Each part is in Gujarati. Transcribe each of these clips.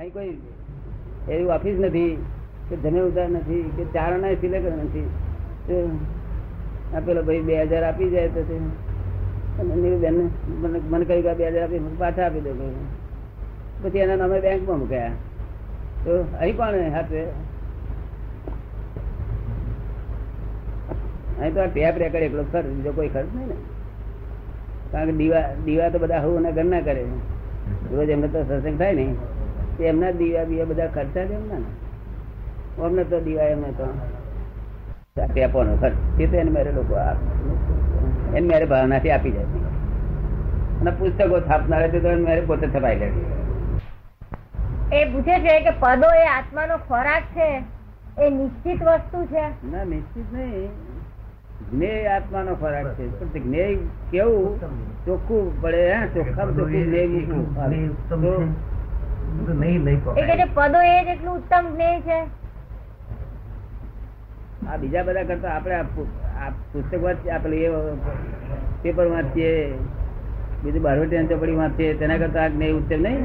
અહીં કોઈ એવી ઓફિસ નથી, કે ઉધાર નથી, કે ચારણા સિલેક્ટ નથી. આ પેલો ભાઈ બે હજાર આપી જાય તો નીરુબેન મને કહ્યું કે બે હજાર આપી પાછા આપી દો. પછી એના નામે બેંકમાં મૂક્યા. તો અહીં કોણ હાથે? અહીં તો આ ટેપ રેકર્ડ એકલો ખર્ચ બીજો કોઈ ખર્ચ નહીં ને. કારણ કે દીવા દીવા તો બધા હું ઘર ના કરે. રોજ એમને તો સત્સંગ થાય ને તે એમના દીવા બીવા બધા ખર્ચા છે એમના ને? અમને તો દીવા એમને તો આ ટેપોનો ખર્ચ. એ તો એને મારે લોકો આપ- એને મારે ભાવનાથી આપી જાય. અને પુસ્તકો છાપનારે તે તો એને મારે પોતે છપાઈ લે. એ પૂછે છે કે પદો એ આત્માનો ખોરાક છે? એ નિશ્ચિત વસ્તુ છે? ના નિશ્ચિત નહીં. જ્ઞેય આત્માનો ખોરાક છે. પણ જ્ઞેય કેવું? ચોખ્ખું પડે ચોખ્ખું જ્ઞેય મૂકવું. એ કે પદો એ જ એટલું ઉત્તમ જ્ઞેય છે. આ બીજા બધા કરતા આપણે આ પુસ્તક વાંચીએ આપણે એ પેપર વાંચીએ બીજું બારવટી ચોપડી વાંચીએ તેના કરતા આ જ્ઞેય ઉત્તમ નહીં?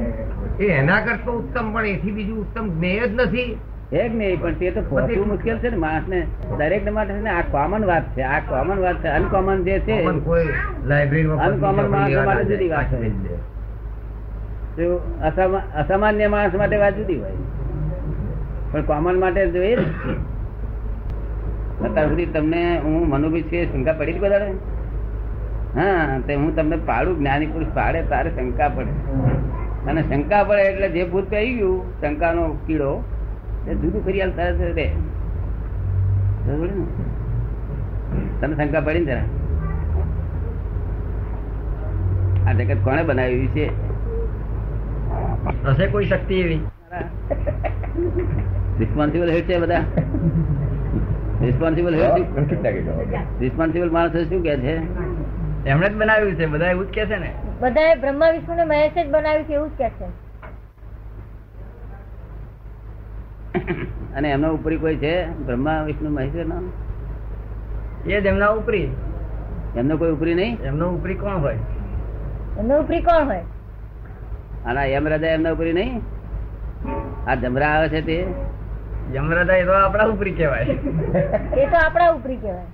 એ એના કરતો ઉત્તમ પણ એથી બીજું ઉત્તમ જ્ઞેય જ નથી. એક નહીં પણ તે તો પહોંચવું મુશ્કેલ છે ને દરેક ને માટે છે ને આ કોમન વાત છે આ કોમન વાત છે અનકોમન જે છે અનકોમન કોઈ લાઇબ્રેરીમાં Uncommon માણસો માટે જુદી વાત છે. અસામાન્ય માણસ માટે વાત જુદી હોય. પણ કોમન માટે જોઈએ અત્યાર સુધી તમને હું મનોભી છે શંકા પડી બધા હા, તે હું તમને પાડું, જ્ઞાની પુરુષ પાડે, તારે શંકા પડે. અને શંકા પડે એટલે જે ભૂત કહી ગયું, શંકાનો કીડો, એ જુદું કરી હાલ તરત રે? તને શંકા પડી ને જરા? આ જગત કોણે બનાવ્યું છે? હશે કોઈ શક્તિ એવી? રિસ્પોન્સિબલ હેડ છે બધા? રિસ્પોન્સિબલ હેડ રિસ્પોન્સિબલ માણસ શું કે છે? એમણે જ બનાવ્યું છે બધા એવું જ કે છે ને? બધાએ બ્રહ્મા વિષ્ણુ ને મહેશ જ બનાવ્યું છે એવું જ કે છે. અને એમના ઉપરી કોઈ છે? બ્રહ્મા વિષ્ણુ મહેશ નામ એ જ એમના ઉપરી. એમનો કોઈ ઉપરી નહીં? એમનો ઉપરી કોણ હોય? એમનો ઉપરી કોણ હોય? આના યમ રાજા એમના ઉપરી નહીં? આ જમરા આવે છે તે? યમરાજા એ તો આપણા ઉપરી કહેવાય. એ તો આપણા ઉપરી કહેવાય.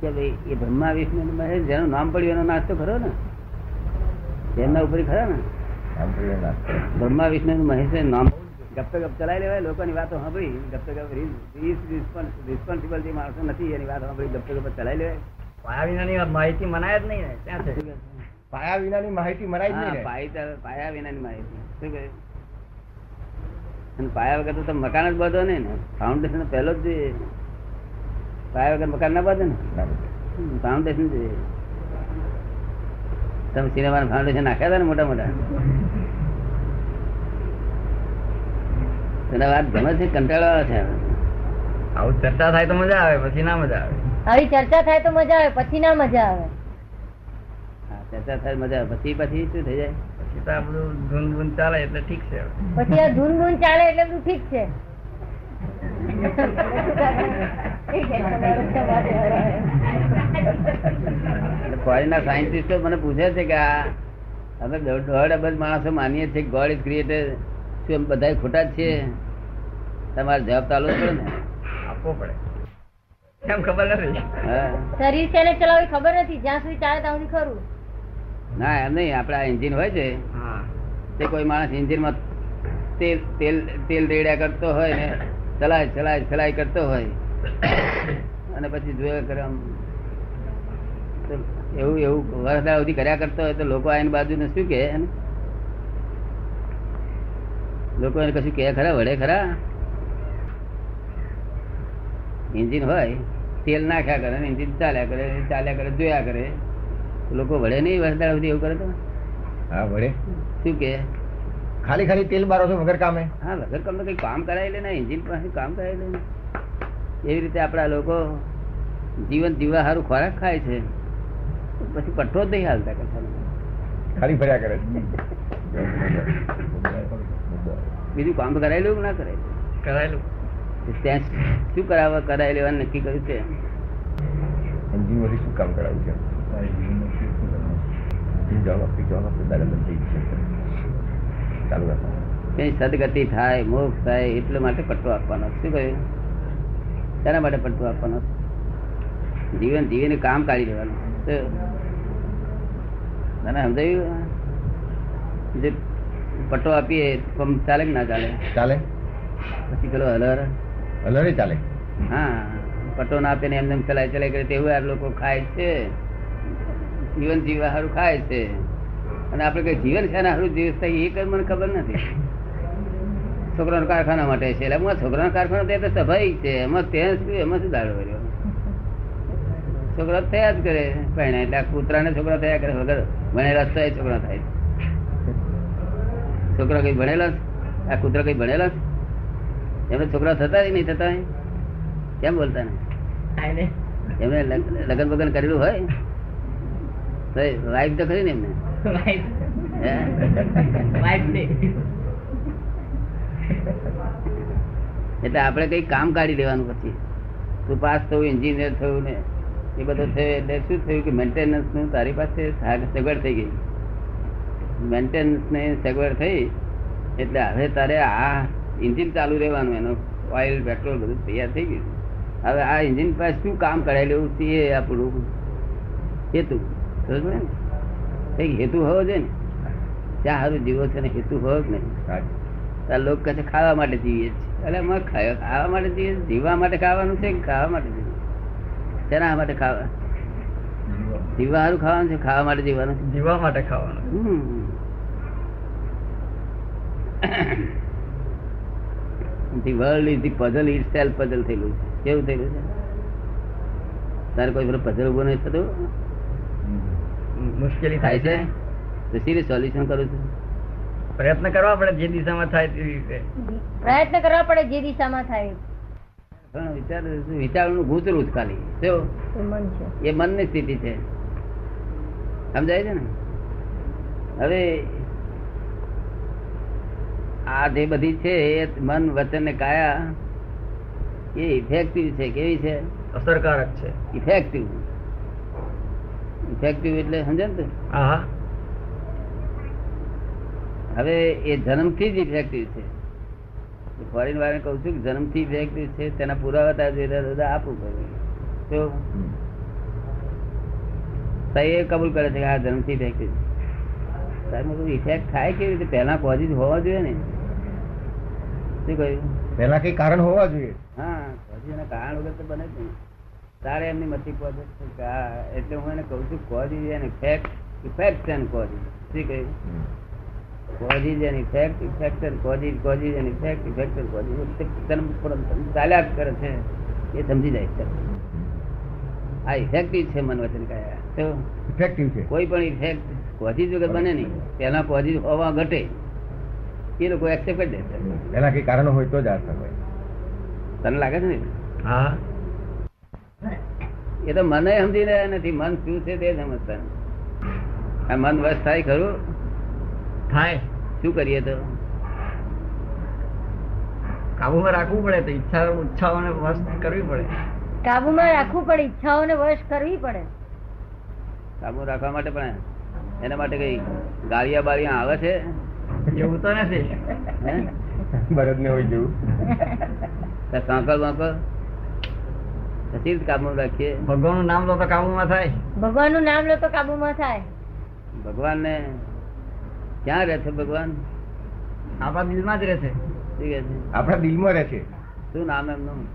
કે ભાઈ એ બ્રહ્મા વિષ્ણુ મહેશ જેનું નામ પડ્યું એનો નાસ્તો ખરો ને? એમના ઉપરી ખરા ને? બ્રહ્મા વિષ્ણુ મહેશ નામ ગપ્પે ગપ ચલાવી લેવાય લોકોની વાતો સાંભળી. ગપ્પે ગપ રિસ્પોન્સિબિલિટી માણસો નથી એની વાત સાંભળી. ગપ્પે ગપ ચલાવી લેવાય. માહિતી મનાય જ નહીં ને. ત્યાં છે? પાયા વિનાની માહિતી મરાય જ નહીં પાયા પાયા વિનાની માહિતી. શું કહે અને પાયા વગર તો મકાન જ બાંધો નહીં ને. ફાઉન્ડેશન પહેલો જ જોઈએ. પાયા વગર મકાન ના બાંધો ને? ફાઉન્ડેશન જોઈએ. તમે સિનેમા ફાઉન્ડેશન નાખ્યા હતા ને મોટા મોટા? તને વાત ગમે છે? કંટાળો આવે છે. આવું ચર્ચા થાય તો મજા આવે પછી ના મજા આવે. આવી ચર્ચા થાય તો મજા આવે પછી ના મજા આવે. ચર્ચા થાય મજા પછી પછી શું થઈ જાય? પછી તો આપણું ધૂન ચાલે એટલે ઠીક છે. પછી આ ધૂન ધૂન ચાલે એટલે બધું ઠીક છે. ફોરેનના સાયન્ટિસ્ટો મને પૂછે છે કે આ અમે દોઢ અબજ માણસો માનીએ છીએ કે ગોડ ઇઝ ક્રિએટેડ શું એમ બધા ખોટા જ છે તમારે જવાબ આલવો પડે ને. આપવો પડે. એમ ખબર નથી? હા. શરીર તેને ચલાવી ખબર નથી. જ્યાં સુધી ચાલે ત્યાં સુધી ખરું. ના એમ નહીં આપડા એન્જિન હોય છે. તે કોઈ માણસ એન્જિનમાં તેલ તેલ તેલ રેડ્યા કરતો હોય ને ચલાય ચલાય ચલાય કરતો હોય. અને પછી જોયા કરે આમ એવું એવું વર્ષદા સુધી કર્યા કરતો હોય તો લોકો આની બાજુને શું કે? લોકો એને કશું કે ખરા વડે ખરા? એન્જિન હોય તેલ નાખ્યા કરે એન્જિન ચાલ્યા કરે ચાલ્યા કરે જોયા કરે. લોકો વડે નહીં વરદાળ સુધી એવું કરે તો? હા વળે શું કે? ખાલી ખાલી તેલ બારો છો વગર કામે? હા વગર કામ કઈ કામ કરાયેલે ના એન્જિન પાસે કામ કરાયેલે એવી રીતે આપણા લોકો જીવન જીવવા સારું ખોરાક ખાય છે. પછી પટ્ટો જ નહીં હાલતા કરતા ખાલી ફર્યા કરે. બીજું કામ કરાયેલું કે ના કરાયેલું? કરાયેલું. ત્યાં શું કરાવવા કરાવી લેવાનું નક્કી કર્યું છે? એન્જિન શું કામ કરાવ્યું છે? થઈ ગયું ચાલુ રાખો કઈ સદગતિ થાય મોક્ષ થાય એટલે માટે પટ્ટો આપવાનો શું કહ્યું તેના માટે પટ્ટો આપવાનો જીવન જીવીને કામ કાઢી દેવાનું તને સમજાયું જે પટ્ટો આપીએ પમ ચાલે કે ના ચાલે ચાલે પછી પેલો હલર હલરે ચાલે હા પટ્ટો ના આપે ને એમને એમ ચલાય ચલાય કરે તેવું આ લોકો ખાય છે જીવન જીવવા સારું ખાય છે. અને આપણે કઈ જીવન છે સારું જીવ થાય એ કઈ મને ખબર નથી. છોકરાનો કારખાના માટે છે. એટલે એમાં છોકરાનો કારખાના તે તો સ્વાભાવિક છે. એમાં ત્યાં શું એમાં શું દાડો કર્યો? છોકરા થયા જ કરે. પણ એટલે કૂતરાને છોકરા થયા કરે. વગર ભણેલા થાય છોકરા થાય. છોકરા કઈ ભણેલા આ કૂતરા કઈ ભણેલા એમને છોકરા થતા નહીં થતા કેમ બોલતા ને. એમને લગ્ન લગન બગન કરેલું હોય? વાઈફ તો ખરી ને એમને? એટલે આપણે કઈ કામ કાઢી દેવાનું પછી? તું પાસ થયું એન્જિનિયર થયું ને એ બધું થયું એટલે શું થયું કે મેન્ટેનન્સનું તારી પાસે સગવડ થઈ ગઈ. મેન્ટેનન્સ ને સગવડ થઈ એટલે હવે તારે આ એન્જિન ચાલુ રહેવાનું એનો ઓઇલ પેટ્રોલ બધું તૈયાર થઈ ગયું. હવે આ એન્જિન પાસે શું કામ કરાયેલું છે આપણું હેતુ. હેતુ હોવો જોઈએ ને? ત્યાં સારું જીવો છે ને હેતુ હોવો જ નહીં. લોકો કહે ખાવા માટે જીવીએ છીએ. એટલે અમે ખાયો ખાવા માટે જીવીએ જીવવા માટે ખાવાનું છે કે ખાવા માટે જીવીએ તેના માટે ખાવા? જીવવા સારું ખાવાનું છે ખાવા માટે જીવવાનું છે? જીવવા માટે ખાવાનું. The world is the puzzle puzzle self puzzle થયેલું છે. કેવું થયેલું છે? તારે કોઈ પેલો puzzle ઊભો નહીં થતું? મુશ્કેલી થાય છે? તો સીરી સોલ્યુશન કરું છું? પ્રયત્ન કરવા પડે જે દિશામાં થાય તે રીતે. પ્રયત્ન કરવા પડે જે દિશામાં થાય. પણ વિચાર વિચારનું ગૂંચરું જ ખાલી. શું? એ મન છે. એ મનની સ્થિતિ છે. સમજાય છે ને? હવે આ જે બધી છે એ મન વચન ને કાયા એ ઇફેક્ટિવ છે કેવી છે? અસરકારક છે. ઇફેક્ટિવ ઇફેક્ટિવ એટલે સમજે ને તું? હા હા હવે એ જન્મથી જ ઇફેક્ટિવ છે. ફોરેન વાળાને કહું છું કે જન્મથી ઇફેક્ટિવ છે તેના પુરાવા તારે તો આપવું પડે. તો. એ કબૂલ કરે છે કે આ જન્મથી ઇફેક્ટિવ સાહેબ મેં કીધું ઇફેક્ટ થાય કેવી રીતે? પહેલા કોઝિસ હોવા જોઈએ ને. શું કહ્યું? પહેલા કઈ કારણ હોવા જોઈએ. હા કોઝિસ એના કારણ વગર તો બને જ નહીં. તારે એમની મતી કહો છે એટલે હું એને કહું છું causes and effect effect and causes શું કહ્યું? Causes and effect effect and causes causes and effect effect and causes ચાલ્યા જ કરે છે. એ સમજી જાય છે. આ ઇફેક્ટિવ છે મન વચન કયા તો ઇફેક્ટિવ છે. કોઈ પણ ઇફેક્ટ કોઝિઝ વગર બને નહીં. પહેલા કોઝિઝ હોવા ઘટે. એ લોકો એક્સેપ્ટ કરી છે. પહેલા કઈ કારણ હોય તો જ આ હોય તને લાગે છે ને? હા. એ તો મને સમજી રહ્યા નથી. મન શું છે તે સમજતા આ મન વશ થાય ખરું? થાય. શું કરીએ તો? કાબુમાં રાખવું પડે તો ઈચ્છા ઈચ્છાઓને વશ કરવી પડે. કાબુમાં રાખવું પડે ઈચ્છાઓને વશ કરવી પડે. કાબુ રાખવા માટે પણ એના માટે કઈ ગાળિયા બાળિયા આવે છે? એવું તો નથી? બરદ ને હોય જેવું. ત્યાં સાંકળ વાંકળ કાબુ રાખીએ. ભગવાનનું નામ લો તો કાબુમાં થાય. ભગવાનનું નામ લો તો કાબુમાં થાય. ભગવાન ને ક્યાં રહે છે ભગવાન? આપણા દિલમાં જ રહેશે છે. આપણા દિલમાં રહે છે. શું નામ એમનું?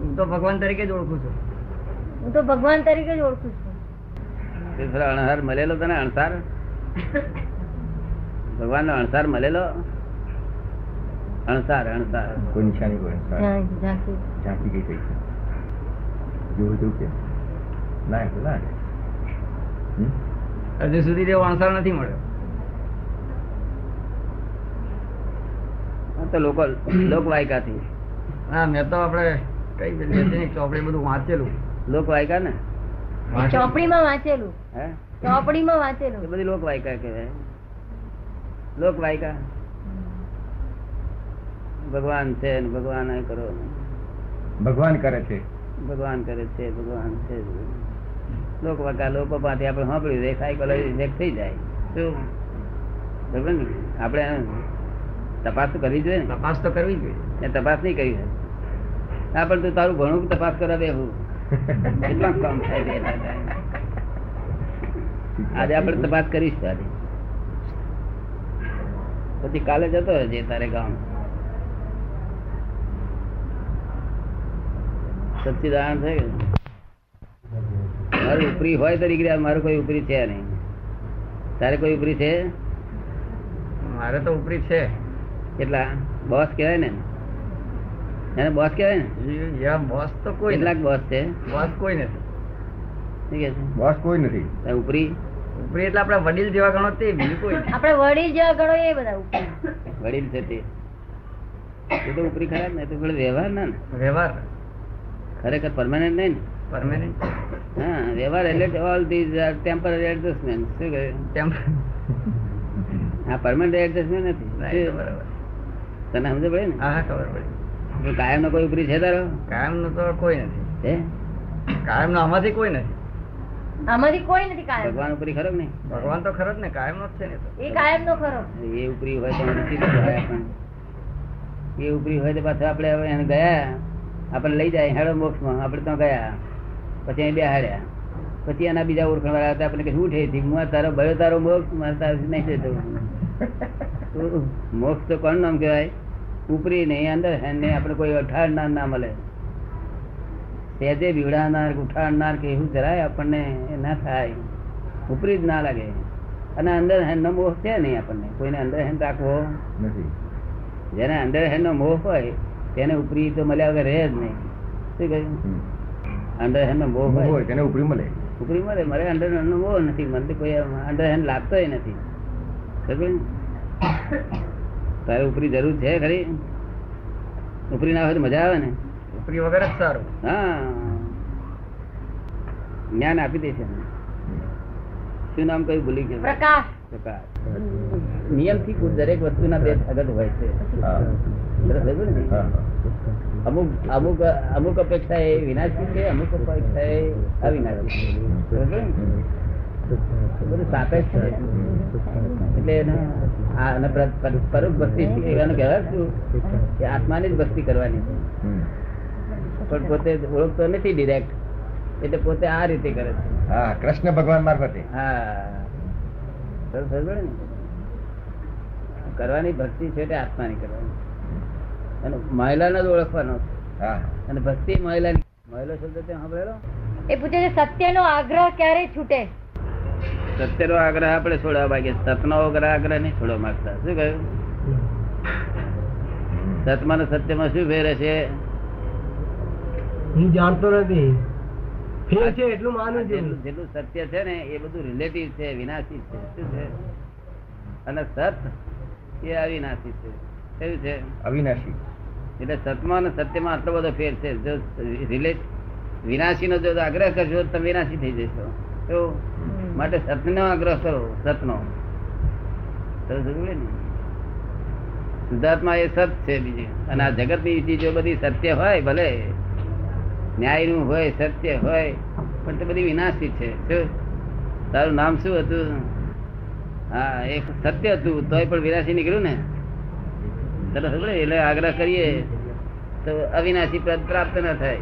હું તો ભગવાન તરીકે જ ઓળખું છું. હું તો ભગવાન તરીકે જ ઓળખું છું. અણસાર મળેલો તને અણસાર? ભગવાન નો અણસાર મળેલો? અણસાર અણસાર. કોઈ નિશાની કોઈ ઝાંકી, ઝાંકી. ઝાંકી ગઈ થઈ છે? જેવું કે. ના એ ના હજુ સુધી તેવો અણસાર નથી મળ્યો. આ તો લોકો લોકવાયકાથી. હા મેં તો આપણે કઈ પેલી ચોપડી બધું વાંચેલું. લોકવાયકા ને? ચોપડીમાં વાંચેલું. હે? ચોપડીમાં વાંચેલું. બધી લોકવાયકા કહેવાય. લોકવાયકા. ભગવાન છે ભગવાન કરો. ભગવાન કરે છે. ભગવાન કરે છે ભગવાન છે. લોકો પાસે આપણે સાંભળ્યું છે સાયકોલોજી ઇફેક્ટ થઈ જાય. શું બરાબર ને આપણે તપાસ તો કરવી જોઈએ ને. તપાસ તો કરવી જોઈએ. તપાસ નહીં કરી હા પણ તું તારું ઘણું તપાસ કરવા બેહું. કેટલા કામ થાય. આજે આપણે તપાસ કરીશું આજે. પછી કાલે જતો રહેજે તારે ગામ. સચ્ચિદાનંદ થઈ ગયું મારું ઉપરી હોય તો નીકળ્યા મારું કોઈ ઉપરી છે નહીં. તારે કોઈ ઉપરી છે? મારે તો ઉપરી છે. કેટલા? બોસ કહેવાય ને? એને બોસ કહેવાય ને? બોસ તો કોઈ કેટલાક નથી. બોસ છે? બોસ કોઈ નથી. શું કે છે? બોસ કોઈ નથી. ઉપરી? ઉપરી એટલે આપણા વડીલ જેવા ગણો તે બીજું કોઈ આપણે વડીલ જેવા ગણો એ બધા ઉપર. વડીલ છે તે. એ તો ઉપરી ને તો પેલો વ્યવહાર ના ને. વ્યવહાર. ખરેખર પરમાનન્ટ નહીં પરમેનન્ટ ને હા વ્યવહાર એટલે ઓલ ધીઝ ટેમ્પરરી એડજસ્ટમેન્ટ શું કહે? ટેમ્પરરી હા પરમાનન્ટ એડજસ્ટમેન્ટ નથી. બરાબર. તને સમજ પડે ને? હા હા ખબર પડી. કાયમ નો કોઈ ઉપરી છે તારો? કાયમ નો તો કોઈ નથી. હે? કાયમ નો આમાંથી કોઈ નથી. આમાંથી કોઈ નથી કાયમ. ભગવાન ઉપરી ખરો ને નહીં? ભગવાન તો ખરો જ ને કાયમ નો જ છે ને એ કાયમ નો ખરો. એ ઉપરી હોય તો. એ ઉપરી હોય તો પાછા આપણે હવે એને ગયા આપણને લઈ જાય હેડો મોક્ષમાં. આપણે તો ગયા. પછી અહીં બેહાડ્યા. પછી એના બીજા ઓળખણ વાળા હતા આપણે શું થઈ હું તારો ભયો તારો મોક્ષ મારે તારો નહીં જતો. મોક્ષ તો કોણ નામ કહેવાય? ઉપરી નહીં અંદર હેન નહીં. આપણે કોઈ અઠાડનાર ના મળે. સહેજે બીવડાનાર ઉઠાડનાર કે એવું જરાય આપણને ના થાય. ઉપરી જ ના લાગે. અને અંદર હેન્ડ નો મોહ છે નહીં આપણને. કોઈને અંદર હેન્ડ રાખવો નથી. જેને અંદર હેન્ડ નો મોહ હોય તેને ઉપરી તો મળ્યા વગર રહે જ નહીં. શું કહ્યું? હમ. અંડર હેન્ડ નો મોહ હોય તેને ઉપરી મળે ઉપરી મળે મારે અંડર હેન્ડ નો મોહ નથી મને કોઈ અંડર હેન્ડ લાગતોય નથી. તારે ઉપરી જરૂર છે ખરી? ઉપરી ના હોય તો મજા આવે ને. ઉપરી વગર જ સારું. હા. જ્ઞાન આપી દે છે શું નામ કયું ભૂલી ગયું. પ્રકાશ. નિયમથી દરેક વસ્તુના બે પ્રગટ હોય છે? અમુક અમુક અમુક અપેક્ષા એ વિનાશી છે અમુક અપેક્ષા એ અવિનાશી બધું સાપેક્ષ છે. એટલે એને ભક્તિ કહેવાય કે આત્માની જ ભક્તિ કરવાની છે. પણ પોતે ઓળખતો નથી ડિરેક્ટ એટલે પોતે આ રીતે કરે છે. હા કૃષ્ણ ભગવાન મારફતે. હા? કરવાની ભક્તિ છે તે આત્માની કરવાની. અને મહિલાને જ ઓળખવાનો. અને ભક્તિ મહિલાની. મહિલા શબ્દ તે સાંભળેલો? એ પૂછે છે સત્યનો આગ્રહ ક્યારે છૂટે? સત્યનો આગ્રહ આપણે છોડવા માંગીએ સતનો આગ્રહ આગ્રહ નહીં છોડવા માંગતા. શું કહ્યું? સતમાં ને સત્યમાં શું ફેર છે હું જાણતો નથી. ફેર છે એટલું માનું છું. જેટલું સત્ય છે ને એ બધું રિલેટિવ છે વિનાશી છે. શું છે? અને સત એ અવિનાશી છે. કેવું છે? અવિનાશી. એટલે સતમાં અને સત્યમાં આટલો બધો ફેર છે. જો રિલેટ વિનાશી નો જો આગ્રહ કરશો તો તમે વિનાશી થઈ જશો. તો માટે સતનો આગ્રહ કરો સતનો. સુધાર્થમાં શુદ્ધાત્મા એ સત છે બીજી. અને આ જગતની ચીજો બધી સત્ય હોય ભલે ન્યાયનું હોય સત્ય હોય પણ તે બધી વિનાશી છે. શું? તારું નામ શું હતું? હા એ સત્ય હતું તોય પણ વિનાશી નીકળ્યું ને? તને ખબર એટલે આગ્રહ કરીએ તો અવિનાશી પદ પ્રાપ્ત ન થાય.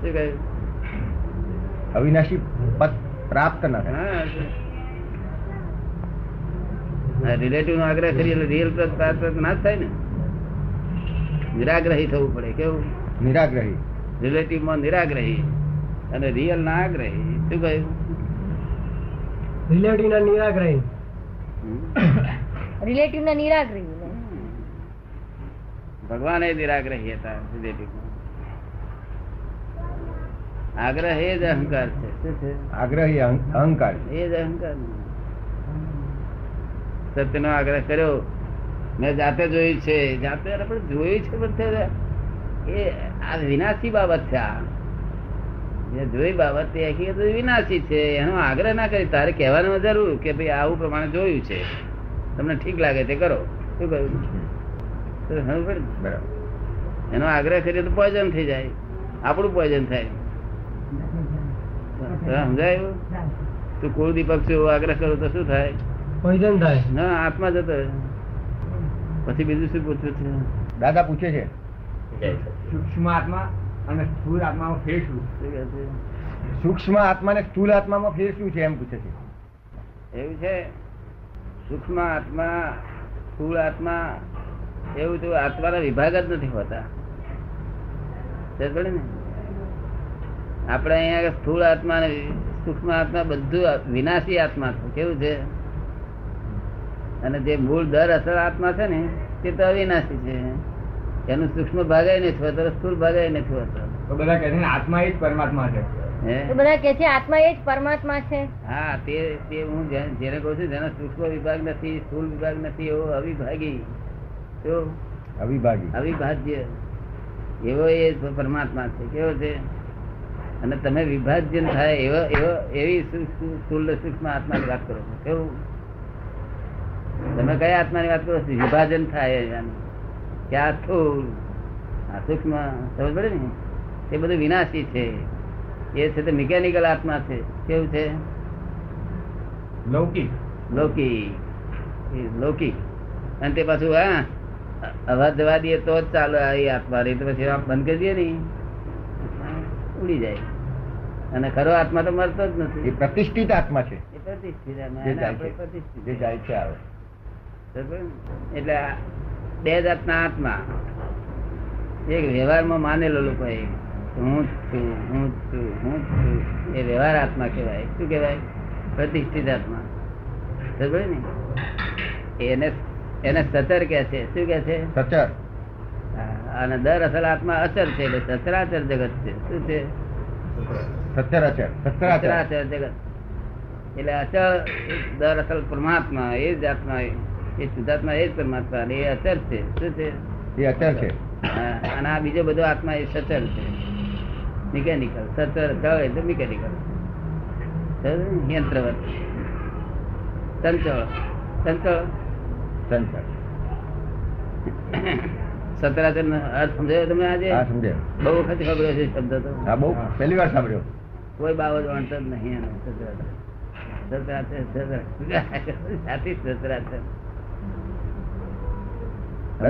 શું કહ્યું? અવિનાશી પદ પ્રાપ્ત ન થાય. હા રિલેટિવ નો આગ્રહ કરીએ એટલે રિયલ પદ પ્રાપ્ત ના થાય ને? નિરાગ્રહી થવું પડે કેવું? નિરાગ્રહી. રિલેટિવમાં નિરાગ્રહી અને રિયલ ના આગ્રહી. શું કહ્યું? રિલેટિવ ના નિરાગ્રહી. રિલેટિવ ના નિરાગ્રહી. ભગવાન એ નિરાગ્રહી હતા રિલેટિવ આગ્રહ એ જ અહંકાર છે. શું છે? આગ્રહી અહંકાર એ જ અહંકાર સત્યનો આગ્રહ કર્યો. મેં જાતે જોયું છે. જાતે અરે પણ જોયું છે પણ એ આ વિનાશી બાબત છે આ. જે જોઈ બાબત એ હકીકત વિનાશી છે. એનો આગ્રહ ના કરી. તારે કહેવાનું જરૂર કે ભાઈ આવું પ્રમાણે જોયું છે. તમને ઠીક લાગે તે કરો. શું કહ્યું? તો એનો આગ્રહ કરીએ તો પોઈઝન થઈ જાય. આપણું પોઈઝન થાય. સમજાયું? તું કુળ દીપક છે આગ્રહ કરો તો શું થાય? પોઈઝન થાય. ના આત્મા જતો પછી બીજું શું પૂછવું છે? દાદા પૂછે છે. સૂક્ષ્મ આત્મા અને સ્થૂળ આત્મામાં ફેર શું શું કહે છે? સૂક્ષ્મ આત્મા ને સ્થૂળ આત્મામાં ફેર શું છે એમ પૂછે છે. એવું છે? સૂક્ષ્મ આત્મા સ્થૂળ આત્મા એવું તો આત્માના વિભાગ જ નથી હોતા. ને? આપણે અહીંયા સ્થૂળ આત્મા અને સૂક્ષ્મ આત્મા બધું વિનાશી આત્મા છે. કેવું છે? અને જે મૂળ દર અસર આત્મા છે ને તે તો અવિનાશી છે. એનું સૂક્ષ્મ ભાગે નથી હોતો સ્થુલ ભાગે નથી હોતો તો. બધા કહે છે આત્મા એ જ પરમાત્મા છે. બધા કે છે આત્મા એ જ પરમાત્મા છે. હા તે તે હું જેને કહું છું જેનો સૂક્ષ્મ વિભાગ નથી સ્થુલ વિભાગ નથી એવો અવિભાગી. તો? અવિભાગી. અવિભાજ્ય. એવો એ પરમાત્મા છે. કેવો છે? અને તમે વિભાજ્ય થાય એવો એવો એવી સ્થુલ સૂક્ષ્મ આત્માની વાત કરો છો. કેવું? તમે કયા આત્માની વાત કરો છો? વિભાજન થાય એનું. કે આ સ્થૂળ આ સૂક્ષ્મ સમજ પડે ને? એ બધું વિનાશી છે. એ છે તે મિકેનિકલ આત્મા છે. કેવું છે? લૌકિક. લૌકિક. લૌકિક. અને તે પાછું હા અવાજ જવા દઈએ તો જ ચાલે એ આત્મા. રહી તો પછી બંધ કરી દઈએ ને. ઉડી જાય. અને ખરો આત્મા તો મરતો જ એ નથી પ્રતિષ્ઠિત આત્મા છે. એ પ્રતિષ્ઠિત પ્રતિષ્ઠિત જાય છે આવે. એટલે બે જાતના આત્મા. એક વ્યવહારમાં માનેલો લોકો હું છું હું છું હું છું. એ વ્યવહાર આત્મા કહેવાય. શું કહેવાય? પ્રતિષ્ઠિત આત્મા. બરાબર ને? એને એને સચર કે છે. શું કે છે? સચર. અને દર અસલ આત્મા અચર છે એટલે સચરાચર જગત છે. શું છે? સચરાચર સચરાચર. જગત. એટલે અચળ દર અસલ પરમાત્મા એ જ આત્મા એ શુદ્ધાત્મા એ જ પરમાત્મા એ અચર છે. શું છે? એ અચર છે. અને આ બીજો બધો આત્મા એ સચર છે. મિકેનિકલ સચર ચળ એટલે મિકેનિકલ. યંત્રવત. ચંચળ. ચંચળ? ચંચળ. સતરાચર અર્થ સમજાયો તમે આજે? બહુ વખત ખબર છે શબ્દ તો. હા બહુ પહેલી વાર સાંભળ્યો. કોઈ બાબત વાંચતો જ નહીં એનો સતરાચર. સતરાચર સતરાચર. સાથી જ સચરાચર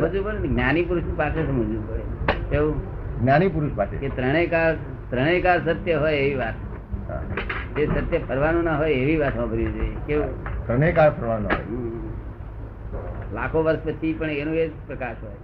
સમજવું પડે જ્ઞાની પુરુષ પાસે સમજવું પડે. કેવું જ્ઞાની પુરુષ પાસે. કે ત્રણેય કાળ ત્રણેય કાળ સત્ય હોય એવી વાત. જે સત્ય ફરવાનું ના હોય એવી વાત સાંભળવી જોઈએ. કેવું? ત્રણેય કાળ ફરવાનું હોય. લાખો વર્ષ પછી પણ એનો એ જ પ્રકાશ હોય?